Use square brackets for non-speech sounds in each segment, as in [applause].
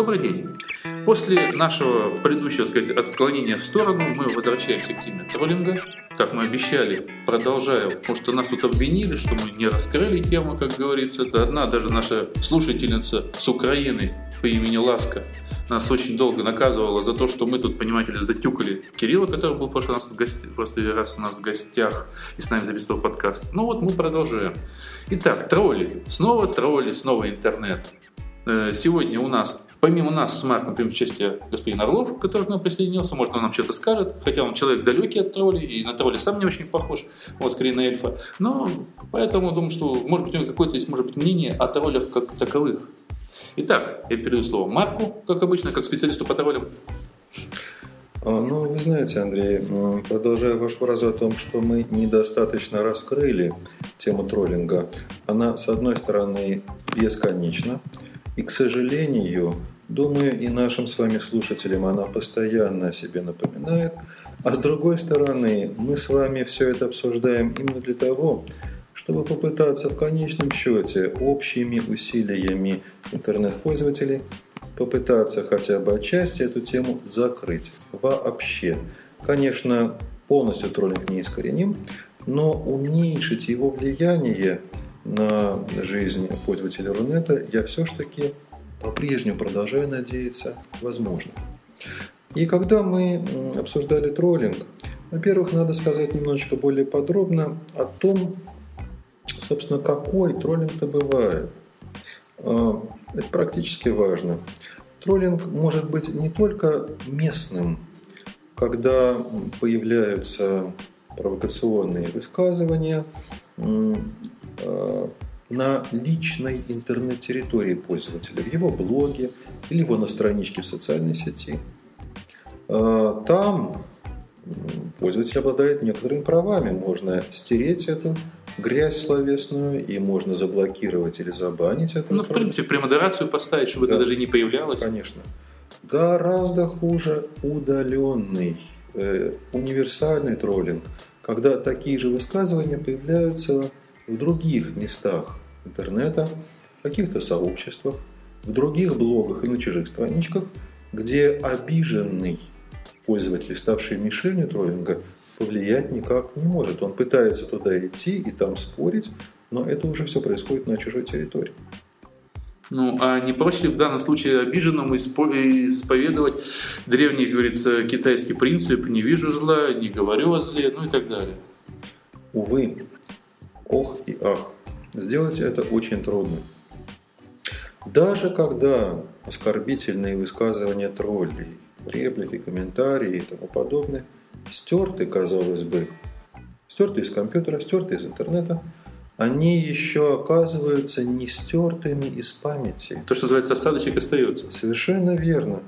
Добрый день. После нашего предыдущего, сказать, отклонения в сторону мы возвращаемся к теме троллинга. Так мы обещали, продолжаем, потому что нас тут обвинили, что мы не раскрыли тему, как говорится. Да одна даже наша слушательница с Украины по имени Ласка нас очень долго наказывала за то, что мы тут, понимаете ли, затюкали Кирилла, который был в прошлый раз, в гости, в прошлый раз у нас в гостях и с нами записывал подкаст. Ну вот мы продолжаем. Итак, тролли. Снова тролли, снова интернет. Э, сегодня у нас, помимо нас с Марком, примет участие господин Орлов, который к нам присоединился. Может, он нам что-то скажет. Хотя он человек далекий от троллей, и на тролли сам не очень похож, вот скорее на эльфа. Но поэтому думаю, что, может быть, у него какое-то есть, может быть, мнение о троллях как таковых. Итак, я передаю слово Марку, как обычно, как специалисту по троллям. А, ну, вы знаете, Андрей, продолжая вашу фразу о том, что мы недостаточно раскрыли тему троллинга, она, с одной стороны, бесконечна, и, к сожалению, думаю, и нашим с вами слушателям она постоянно о себе напоминает, а с другой стороны, мы с вами все это обсуждаем именно для того, чтобы попытаться в конечном счете общими усилиями интернет-пользователей попытаться хотя бы отчасти эту тему закрыть вообще. Конечно, полностью троллинг не искореним, но уменьшить его влияние на жизнь пользователя Рунета я все-таки по-прежнему продолжаю надеяться возможно. И когда мы обсуждали троллинг, во-первых, надо сказать немножечко более подробно о том, собственно, какой троллинг-то бывает. А, это практически важно. Троллинг может быть не только местным, когда появляются провокационные высказывания на личной интернет-территории пользователя, в его блоге или его на страничке в социальной сети. А, там пользователь обладает некоторыми правами. Можно стереть эту грязь словесную, и можно заблокировать или забанить это. Ну, в принципе, премодерацию поставить, чтобы да. это даже не появлялось. Конечно. Гораздо хуже удаленный, э, универсальный троллинг, когда такие же высказывания появляются в других местах интернета, в каких-то сообществах, в других блогах и на чужих страничках, где обиженный пользователь, ставший мишенью троллинга, повлиять никак не может. Он пытается туда идти и там спорить, но это уже все происходит на чужой территории. Ну, а не проще ли в данном случае обиженному исповедовать древний, как говорится, китайский принцип «не вижу зла, не говорю о зле», ну и так далее? Увы, ох и ах, сделать это очень трудно. Даже когда оскорбительные высказывания троллей, реплики, комментарии и тому подобное – стерты, казалось бы, стерты из компьютера, стерты из интернета, они еще оказываются не стертыми из памяти. То, что называется осадочек, остается. Совершенно верно.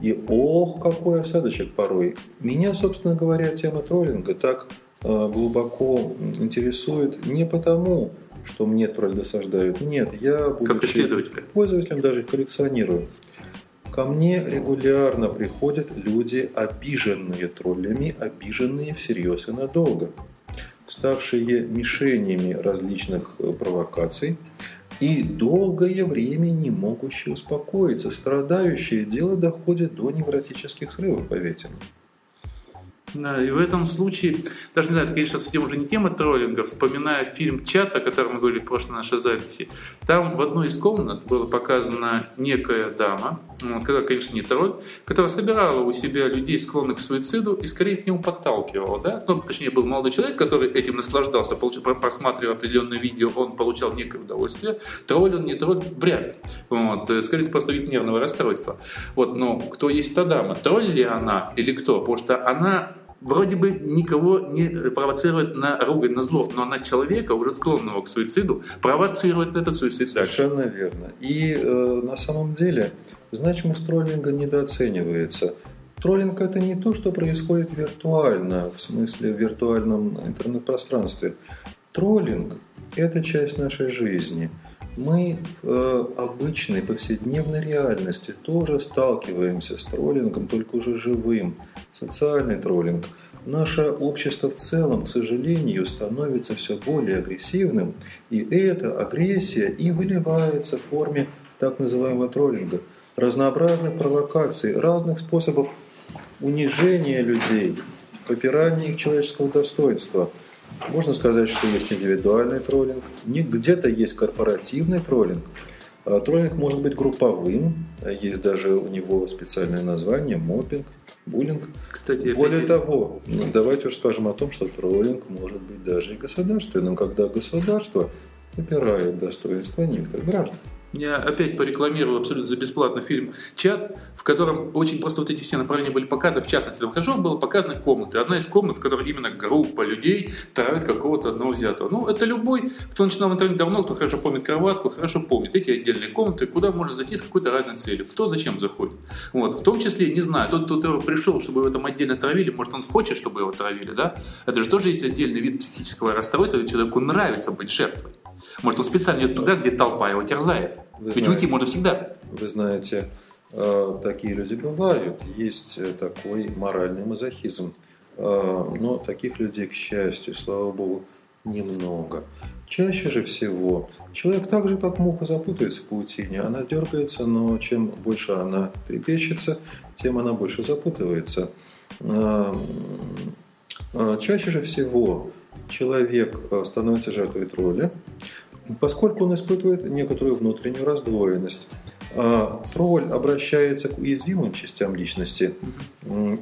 И ох, какой осадочек порой. Меня, собственно говоря, тема троллинга так глубоко интересует не потому, что мне тролль досаждают. Нет, я, будучи пользователем, даже коллекционирую. Ко мне регулярно приходят люди, обиженные троллями, обиженные всерьез и надолго, ставшие мишенями различных э, провокаций и долгое время не могущие успокоиться, страдающие, дело доходит до невротических срывов, поверьте мне. И в этом случае, даже не знаю, это, конечно, совсем уже не тема троллинга, вспоминая фильм «Чат», о котором мы говорили в прошлой нашей записи, там в одной из комнат была показана некая дама, вот, которая, конечно, не тролль, которая собирала у себя людей, склонных к суициду, и скорее к нему подталкивала. Да? Ну, точнее, был молодой человек, который этим наслаждался, получ... просматривая определенное видео, он получал некое удовольствие. Тролль он, не тролль, вряд. Вот. Э, скорее, это просто вид нервного расстройства. Вот. Но кто есть та дама? Тролль ли она или кто? Потому что она вроде бы никого не провоцирует на ругань, на зло, но она человека, уже склонного к суициду, провоцирует на этот суицид Совершенно верно. И э, на самом деле значимость троллинга недооценивается. Троллинг – это не то, что происходит виртуально, в смысле в виртуальном интернет-пространстве. Троллинг – это часть нашей жизни – мы в э, обычной повседневной реальности тоже сталкиваемся с троллингом, только уже живым. Социальный троллинг. Наше общество в целом, к сожалению, становится все более агрессивным, и эта агрессия и выливается в форме так называемого троллинга, разнообразных провокаций, разных способов унижения людей, попирания их человеческого достоинства. Можно сказать, что есть индивидуальный троллинг, где-то есть корпоративный троллинг. А троллинг может быть групповым, есть даже у него специальное название – мопинг, буллинг. Кстати, Более это... того, ну, давайте уж скажем о том, что троллинг может быть даже и государственным, когда государство попирает достоинство некоторых граждан. Я опять порекламировал абсолютно за бесплатно фильм «Чат», в котором очень просто вот эти все направления были показаны. В частности, там хорошо было показаны комнаты. Одна из комнат, в которой именно группа людей травит какого-то одного взятого. Ну, это любой, кто начинал в интернете давно, кто хорошо помнит кроватку, хорошо помнит эти отдельные комнаты, куда можно зайти с какой-то разной целью. Кто зачем заходит. Вот. В том числе, не знаю, тот, кто пришел, чтобы его там отдельно травили, может, он хочет, чтобы его травили, да? Это же тоже есть отдельный вид психического расстройства, человеку нравится быть жертвой. Может, он специально идет туда, где толпа его терзает. Вы Ведь знаете, уйти можно всегда. Вы знаете, э, такие люди бывают. Есть э, такой моральный мазохизм. Э, но таких людей, к счастью, слава богу, немного. Чаще же всего человек так же, как муха, запутается в паутине. Она дергается, но чем больше она трепещется, тем она больше запутывается. Чаще же всего человек становится жертвой тролля, поскольку он испытывает некоторую внутреннюю раздвоенность. А, тролль обращается к уязвимым частям личности,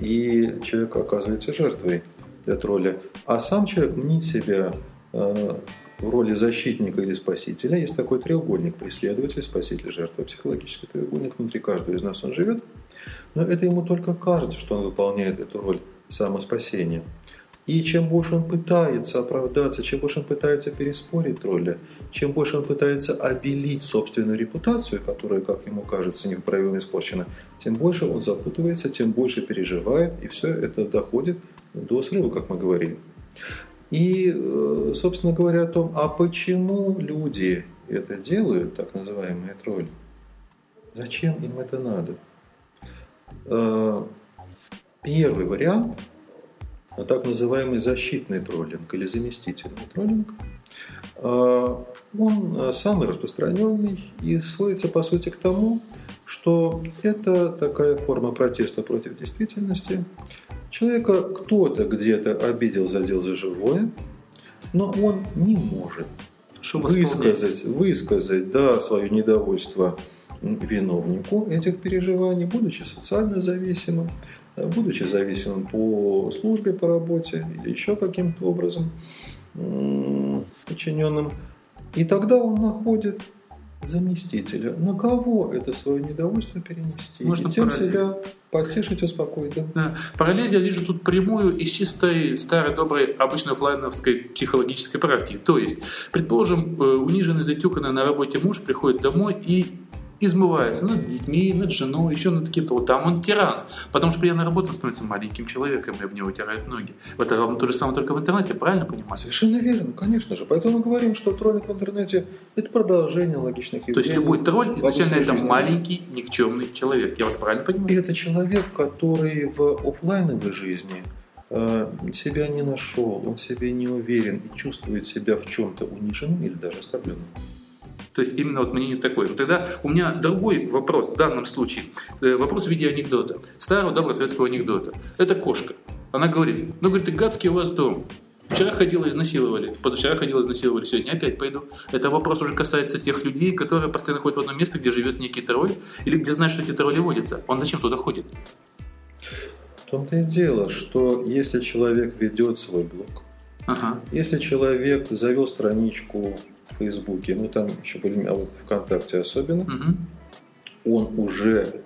и человек оказывается жертвой для тролля. А сам человек мнит себя а, в роли защитника или спасителя. Есть такой треугольник преследователь, спаситель, жертва, психологический треугольник. Внутри каждого из нас он живет. Но это ему только кажется, что он выполняет эту роль самоспасения. И чем больше он пытается оправдаться, чем больше он пытается переспорить тролля, чем больше он пытается обелить собственную репутацию, которая, как ему кажется, неправильно испорчена, тем больше он запутывается, тем больше переживает, и все это доходит до срыва, как мы говорили. И, э, собственно говоря, о том, а почему люди это делают, так называемые тролли, зачем им это надо? Э, первый вариант – а так называемый защитный троллинг или заместительный троллинг. А, он а, самый распространенный и сводится по сути к тому, что это такая форма протеста против действительности. Человека кто-то где-то обидел, задел за живое, но он не может высказать, высказать да, свое недовольство виновнику этих переживаний, будучи социально зависимым, будучи зависимым по службе, по работе или еще каким-то образом подчиненным. И тогда он находит заместителя. На кого это свое недовольство перенести? Можно и тем параллель. себя потешить, успокоить. Да? Да. Параллель я вижу тут прямую из чистой старой доброй обычной офлайновской психологической практики. То есть, предположим, э, униженный, затюканный на работе муж приходит домой и измывается над детьми, над женой, еще над кем-то. Вот там он тиран. Потому что приятно работа становится маленьким человеком, и об него тирают ноги. Это ровно то же самое, только в интернете, правильно понимаю? Совершенно верно, конечно же. Поэтому мы говорим, что троллинг в интернете – это продолжение логичных явлений. То есть любой тролль изначально это жизни. маленький, никчемный человек. Я вас правильно понимаю? И это человек, который в офлайновой жизни э, себя не нашел, он себе не уверен и чувствует себя в чем-то униженным или даже оскорбленным. То есть именно вот мнение такое. Но тогда у меня другой вопрос в данном случае. Э, вопрос в виде анекдота. Старого доброго советского анекдота. Это кошка. Она говорит, ну, говорит, ты гадский у вас дом. Вчера ходила, изнасиловали, позавчера ходила, изнасиловали, сегодня опять пойду. Это вопрос уже касается тех людей, которые постоянно ходят в одно место, где живет некий тролль, или где знают, что эти тролли водятся. Он зачем туда ходит? В том-то и дело, что если человек ведет свой блог, ага. если человек завел страничку Фейсбуке, ну там еще были, а вот ВКонтакте особенно, угу. он уже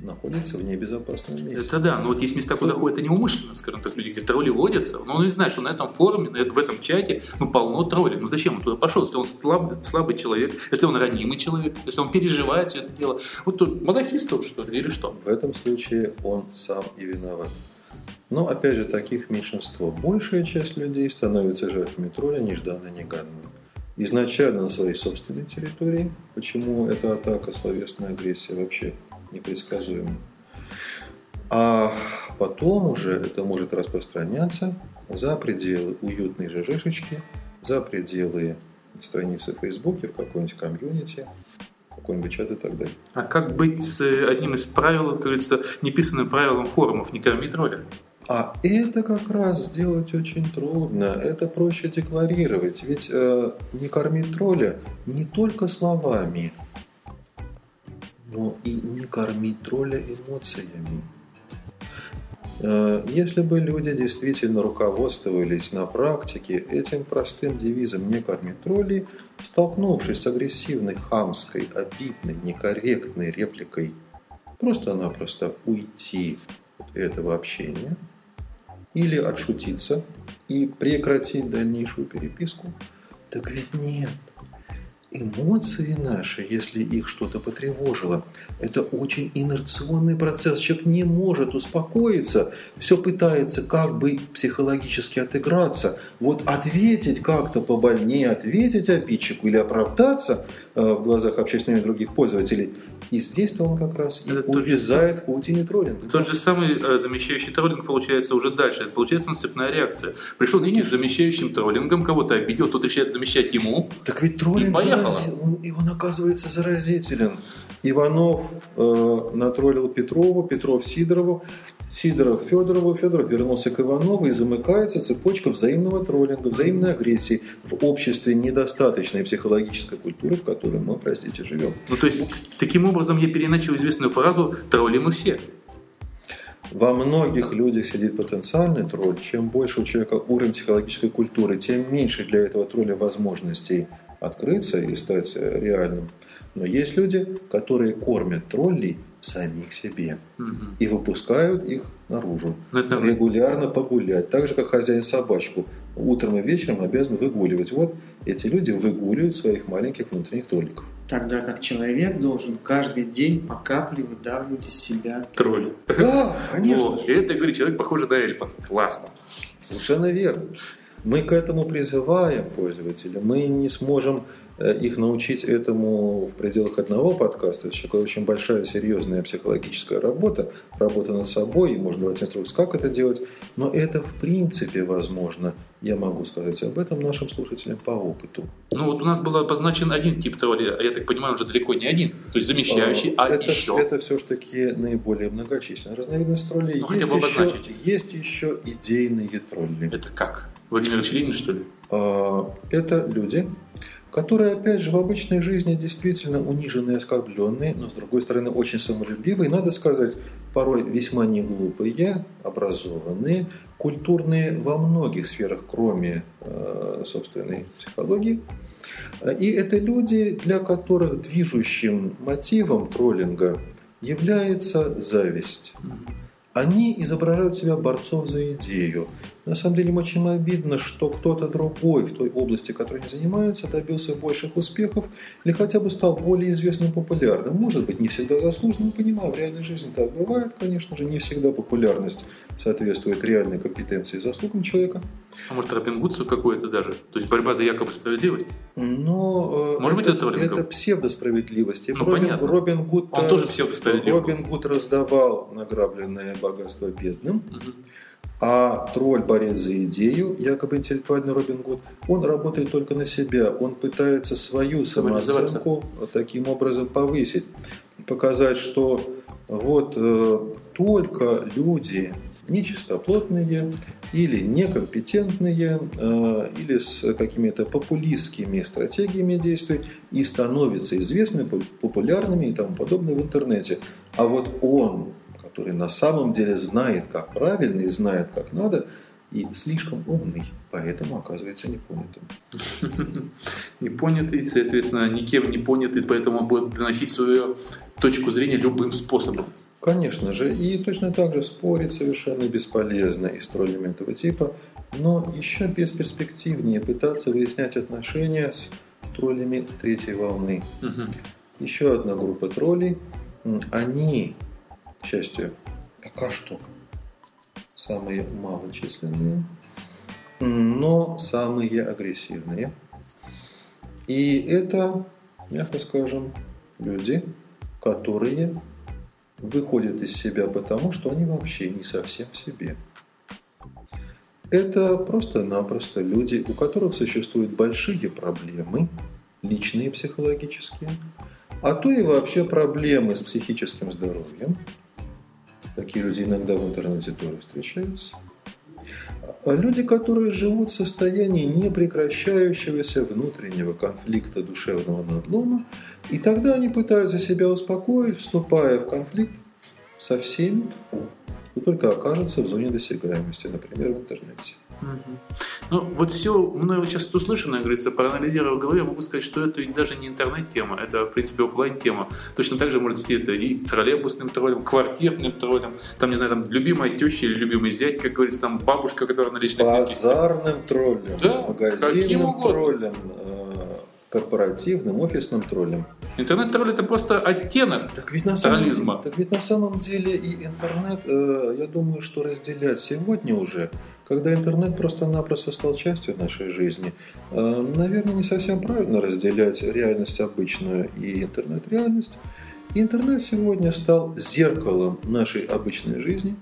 находится в небезопасном месте. Это да, но вот есть места, куда ходят они умышленно, скажем так, люди, где тролли водятся, но он не знает, что на этом форуме, в этом чате, ну, полно троллей. Ну, зачем он туда пошел, если он слабый, слабый человек, если он ранимый человек, если он переживает все это дело. Вот тут мазохист что ли, или что? В этом случае он сам и виноват. Но, опять же, таких меньшинство. Большая часть людей становится жертвами тролля нежданно-негаданно изначально на своей собственной территории, почему эта атака, словесная агрессия вообще непредсказуема. А потом уже это может распространяться за пределы уютной ЖЖшечки, за пределы страницы в Фейсбуке, в каком-нибудь комьюнити. какой-нибудь чат и так далее. А как быть с одним из правил, как говорится, неписанным правилом форумов «не корми тролля»? А это как раз сделать очень трудно. Это проще декларировать. Ведь э, не кормить тролля не только словами, но и не кормить тролля эмоциями. Э, если бы люди действительно руководствовались на практике этим простым девизом «не кормить троллей», столкнувшись с агрессивной, хамской, обидной, некорректной репликой, просто-напросто уйти от этого общения или отшутиться и прекратить дальнейшую переписку, так ведь нет – Эмоции наши, если их что-то потревожило, это очень инерционный процесс. Человек не может успокоиться, все пытается как бы психологически отыграться. Вот ответить как-то побольнее, ответить обидчику или оправдаться э, в глазах общественных и других пользователей. И здесь-то он как раз и увязает в паутине троллинга. Тот же самый э, замещающий троллинг получается уже дальше. Это получается насыпная реакция. Пришел некий с замещающим троллингом, кого-то обидел, тот решает замещать ему. Так ведь троллинг зарази... он, и он оказывается заразителен. Иванов э, натроллил Петрову, Петров Сидорову, Сидоров Федорову, Федоров вернулся к Иванову и замыкается цепочка взаимного троллинга, взаимной агрессии в обществе недостаточной психологической культуры, в которой мы, простите, живем. Ну, то есть, таким образом я переначал известную фразу «тролли мы все». Во многих людях сидит потенциальный тролль. Чем больше у человека уровень психологической культуры, тем меньше для этого тролля возможностей открыться и стать реальным. Но есть люди, которые кормят троллей самих себе угу. и выпускают их наружу. Ну, это... Регулярно погулять. Так же, как хозяин собачку. Утром и вечером обязан выгуливать. Вот эти люди выгуливают своих маленьких внутренних тролликов. Тогда как человек должен каждый день по капле выдавливать из себя тролль. Да, конечно. И это, говорит, человек похож на эльфа. Классно. Совершенно верно. Мы к этому призываем пользователя. Мы не сможем э, их научить этому в пределах одного подкаста. Это такая очень большая, серьезная психологическая работа, работа над собой, и можно давать инструкции, как это делать. Но это в принципе возможно. Я могу сказать об этом нашим слушателям по опыту. Ну вот у нас был обозначен один тип теории, а я так понимаю, уже далеко не один. То есть замещающий, а, а это, еще. Это все-таки наиболее многочисленная разновидность троллей. Ну, есть, еще, есть еще идейные тролли. Это как? Владимир Ленин, что ли? А, это люди, которые, опять же, в обычной жизни действительно униженные оскорбленные, но, с другой стороны, очень самолюбивые, надо сказать, порой весьма не глупые, образованные, культурные во многих сферах, кроме э, собственной психологии. И это люди, для которых движущим мотивом троллинга является зависть. Они изображают себя борцов за идею. На самом деле им очень обидно, что кто-то другой в той области, которой они занимаются, добился больших успехов или хотя бы стал более известным, популярным. Может быть, не всегда заслуженным, понимаю, в реальной жизни так бывает, конечно же, не всегда популярность соответствует реальной компетенции и заслугам человека. А может, Робин какое-то даже? То есть борьба за якобы справедливость? Но, э, может это, быть, это, это псевдосправедливость. Ну, Робин, понятно. Робин Гуд, Он тоже псевдосправедливый. Робин Гуд раздавал награбленное богатство бедным. Угу. А тролль, борец за идею, якобы интеллектуальный Робин Гуд, он работает только на себя. Он пытается свою самооценку таким образом повысить. Показать, что вот э, только люди нечистоплотные или некомпетентные э, или с какими-то популистскими стратегиями действий и становятся известными, популярными и тому подобное в интернете. А вот он который на самом деле знает, как правильно и знает, как надо, и слишком умный, поэтому оказывается непонятым. [laughs] Непонятый, соответственно, никем не понятый, поэтому будет доносить свою точку зрения любым способом. Конечно же, и точно так же спорить совершенно бесполезно и с троллями этого типа, но еще бесперспективнее пытаться выяснять отношения с троллями третьей волны. Угу. Еще одна группа троллей, они к счастью, пока что самые малочисленные, но самые агрессивные. И это, мягко скажем, люди, которые выходят из себя потому, что они вообще не совсем в себе. Это просто-напросто люди, у которых существуют большие проблемы, личные психологические, а то и вообще проблемы с психическим здоровьем. Такие люди иногда в интернете тоже встречаются. А люди, которые живут в состоянии непрекращающегося внутреннего конфликта душевного надлома, и тогда они пытаются себя успокоить, вступая в конфликт со всеми, кто только окажется в зоне досягаемости, например, в интернете. Ну, вот все мною сейчас услышанное, говорится, проанализировав в голове, я могу сказать, что это даже не интернет-тема, это, в принципе, офлайн тема Точно так же может быть это и троллейбусным троллем, квартирным троллем, там, не знаю, там, любимая теща или любимый зять, как говорится, там, бабушка, которая на личной Базарным троллем, да, магазинным троллем, э, корпоративным, офисным троллем. Интернет-тролль это просто оттенок так ведь на самом, троллизма. Так ведь на самом деле и интернет, э, я думаю, что разделять сегодня уже, когда интернет просто-напросто стал частью нашей жизни, э, наверное, не совсем правильно разделять реальность обычную и интернет-реальность. Интернет сегодня стал зеркалом нашей обычной жизни,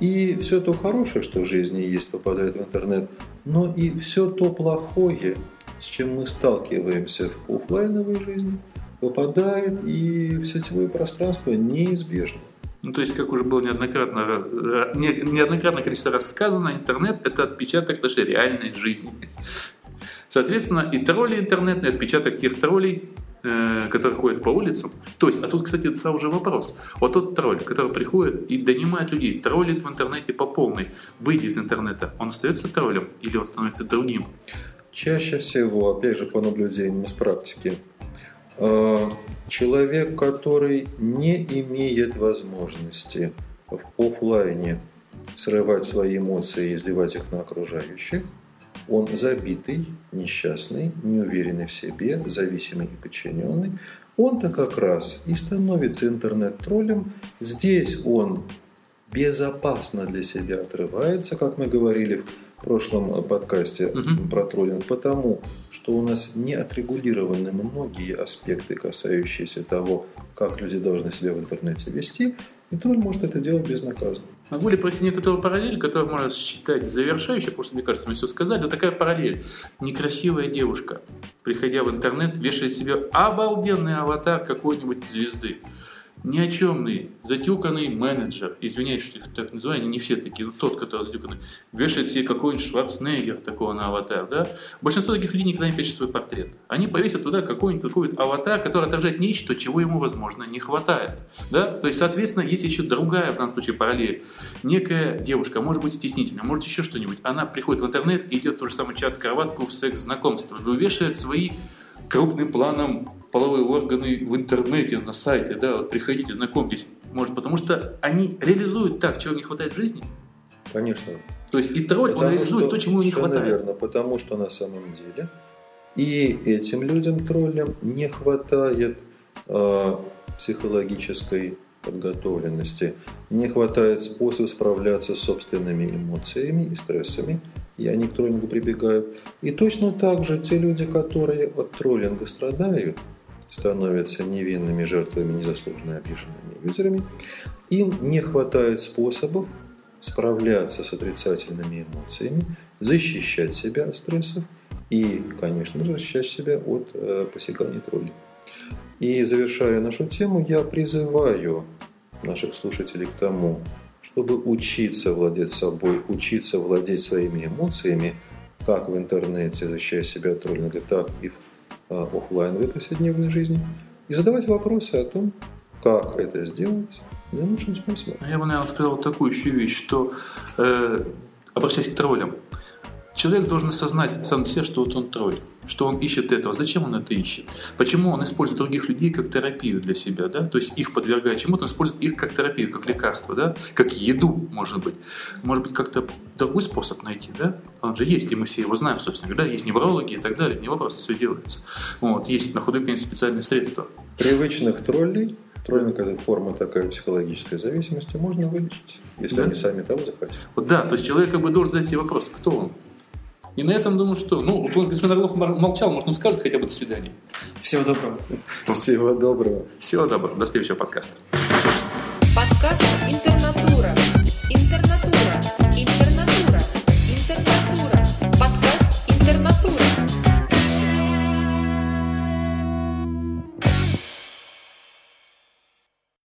и все то хорошее, что в жизни есть, попадает в интернет, но и все то плохое, с чем мы сталкиваемся в офлайновой жизни, попадает и в сетевое пространство неизбежно. Ну, то есть, как уже было неоднократно, не, неоднократно количество раз сказано, интернет – это отпечаток нашей реальной жизни. Соответственно, и тролли интернетные, отпечаток тех троллей, э, которые ходят по улицам. То есть, а тут, кстати, сразу же вопрос. Вот тот тролль, который приходит и донимает людей, троллит в интернете по полной, выйдя из интернета, он остается троллем или он становится другим? Чаще всего, опять же, по наблюдениям из практики, э, человек, который не имеет возможности в офлайне срывать свои эмоции и изливать их на окружающих, он забитый, несчастный, неуверенный в себе, зависимый и подчиненный. Он-то как раз и становится интернет-троллем. Здесь он безопасно для себя отрывается, как мы говорили в прошлом подкасте угу. про троллинг, потому что у нас не отрегулированы многие аспекты, касающиеся того, как люди должны себя в интернете вести, и тролль может это делать безнаказанно. Могу ли провести некоторую параллель, которую можно считать завершающей, потому что, мне кажется, мы все сказали, но такая параллель. Некрасивая девушка, приходя в интернет, вешает себе обалденный аватар какой-нибудь звезды ни о чемный, затюканный менеджер, извиняюсь, что их так называю, они не все такие, но тот, который затюканный, вешает себе какой-нибудь Шварценеггер такого на аватар, да? Большинство таких людей никогда не пишет свой портрет. Они повесят туда какой-нибудь такой аватар, который отражает нечто, чего ему, возможно, не хватает, да? То есть, соответственно, есть еще другая, в данном случае, параллель. Некая девушка, может быть, стеснительная, может еще что-нибудь, она приходит в интернет и идет в тот же самый чат-кроватку в секс-знакомство, вывешивает свои крупным планом половые органы в интернете, на сайте, да, вот приходите, знакомьтесь. Может, потому что они реализуют так, чего не хватает в жизни? Конечно. То есть и тролль, он реализует что, то, чему не хватает. Верно, потому что на самом деле и этим людям, троллям, не хватает э, психологической подготовленности, не хватает способа справляться с собственными эмоциями и стрессами, и они к троллингу прибегают. И точно так же те люди, которые от троллинга страдают, становятся невинными жертвами, незаслуженно обиженными юзерами, им не хватает способов справляться с отрицательными эмоциями, защищать себя от стрессов и, конечно же, защищать себя от э, посягания троллей. И завершая нашу тему, я призываю наших слушателей к тому, чтобы учиться владеть собой, учиться владеть своими эмоциями, как в интернете, защищая себя от троллинга, так и в а, офлайновой повседневной жизни, и задавать вопросы о том, как это сделать наилучшим способом. Я бы, наверное, сказал такую еще вещь, что э, обращаясь к троллям, Человек должен осознать сам себе, что вот он тролль, что он ищет этого. Зачем он это ищет? Почему он использует других людей как терапию для себя, да? То есть их подвергая чему-то, он использует их как терапию, как лекарство, да? Как еду, может быть. Может быть, как-то другой способ найти, да? Он же есть, и мы все его знаем, собственно говоря. Есть неврологи и так далее. Не вопрос, все делается. Вот. Есть на худой конец специальные средства. Привычных троллей Троллинг – это форма такая психологической зависимости, можно вылечить, если да? они сами того захотят. Вот да, то есть человек как бы должен задать себе вопрос, кто он? И на этом думаю, что, ну, господин Орлов молчал, может, он скажет хотя бы до свидания. Всего доброго. Ну, всего доброго. Всего доброго. До следующего подкаста. Подкаст «Интернатура». Интернатура.